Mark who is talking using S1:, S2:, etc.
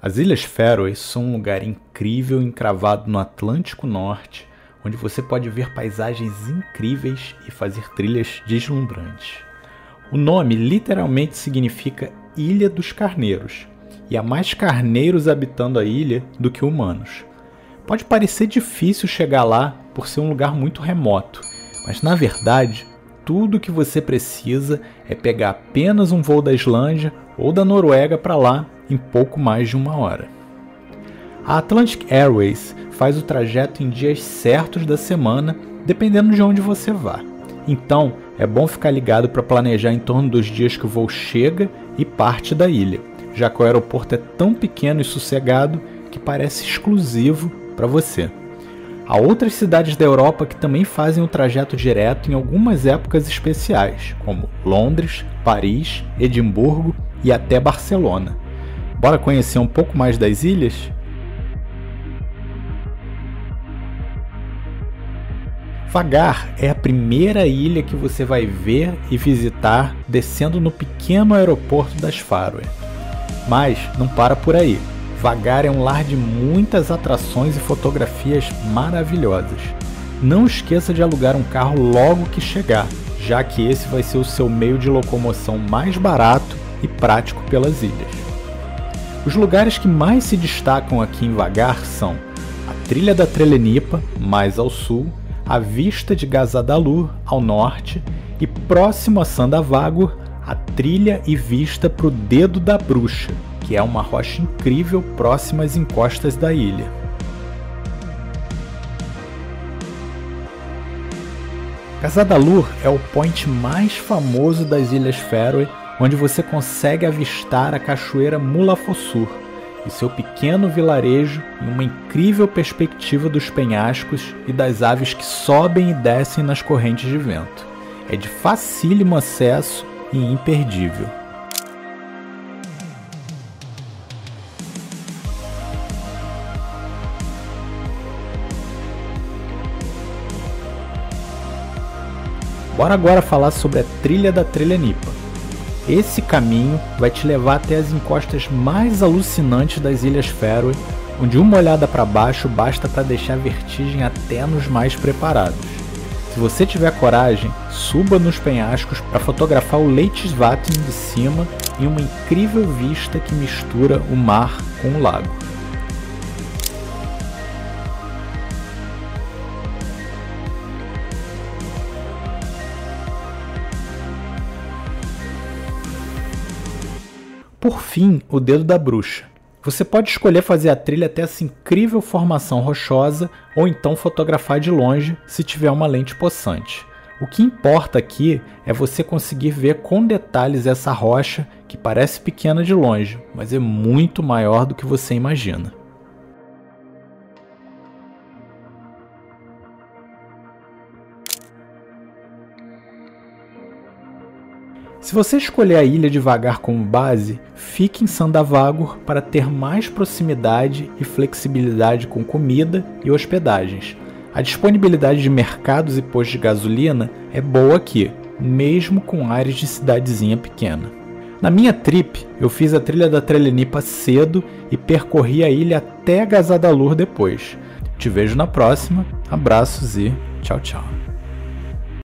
S1: As Ilhas Faroe são um lugar incrível encravado no Atlântico Norte, onde você pode ver paisagens incríveis e fazer trilhas deslumbrantes. O nome literalmente significa Ilha dos Carneiros, e há mais carneiros habitando a ilha do que humanos. Pode parecer difícil chegar lá por ser um lugar muito remoto, mas na verdade, tudo o que você precisa é pegar apenas um voo da Islândia ou da Noruega para lá em pouco mais de uma hora. A Atlantic Airways faz o trajeto em dias certos da semana, dependendo de onde você vá. Então, é bom ficar ligado para planejar em torno dos dias que o voo chega e parte da ilha, já que o aeroporto é tão pequeno e sossegado que parece exclusivo para você. Há outras cidades da Europa que também fazem o trajeto direto em algumas épocas especiais, como Londres, Paris, Edimburgo e até Barcelona. Bora conhecer um pouco mais das ilhas? Vagar é a primeira ilha que você vai ver e visitar descendo no pequeno aeroporto das Faroe. Mas não para por aí. Vagar é um lar de muitas atrações e fotografias maravilhosas. Não esqueça de alugar um carro logo que chegar, já que esse vai ser o seu meio de locomoção mais barato e prático pelas ilhas. Os lugares que mais se destacam aqui em Vagar são a Trilha da Trelenipa, mais ao sul, a Vista de Gazadalur, ao norte, e próximo a Sandavagur, a trilha e vista para o Dedo da Bruxa, que é uma rocha incrível próxima às encostas da ilha. Gazadalur é o point mais famoso das Ilhas Faroe onde você consegue avistar a cachoeira Mulafossur e seu pequeno vilarejo em uma incrível perspectiva dos penhascos e das aves que sobem e descem nas correntes de vento. É de facílimo acesso e imperdível. Bora agora falar sobre a trilha da Trelenipa. Esse caminho vai te levar até as encostas mais alucinantes das Ilhas Faroe, onde uma olhada para baixo basta para deixar vertigem até nos mais preparados. Se você tiver coragem, suba nos penhascos para fotografar o Leitisvatn de cima em uma incrível vista que mistura o mar com o lago. Por fim, o dedo da bruxa. Você pode escolher fazer a trilha até essa incrível formação rochosa ou então fotografar de longe se tiver uma lente possante. O que importa aqui é você conseguir ver com detalhes essa rocha que parece pequena de longe, mas é muito maior do que você imagina. Se você escolher a ilha devagar como base, fique em Sandavagur para ter mais proximidade e flexibilidade com comida e hospedagens. A disponibilidade de mercados e postos de gasolina é boa aqui, mesmo com áreas de cidadezinha pequena. Na minha trip, eu fiz a trilha da Trelenipa cedo e percorri a ilha até Gazadalur depois. Te vejo na próxima, abraços e tchau, tchau.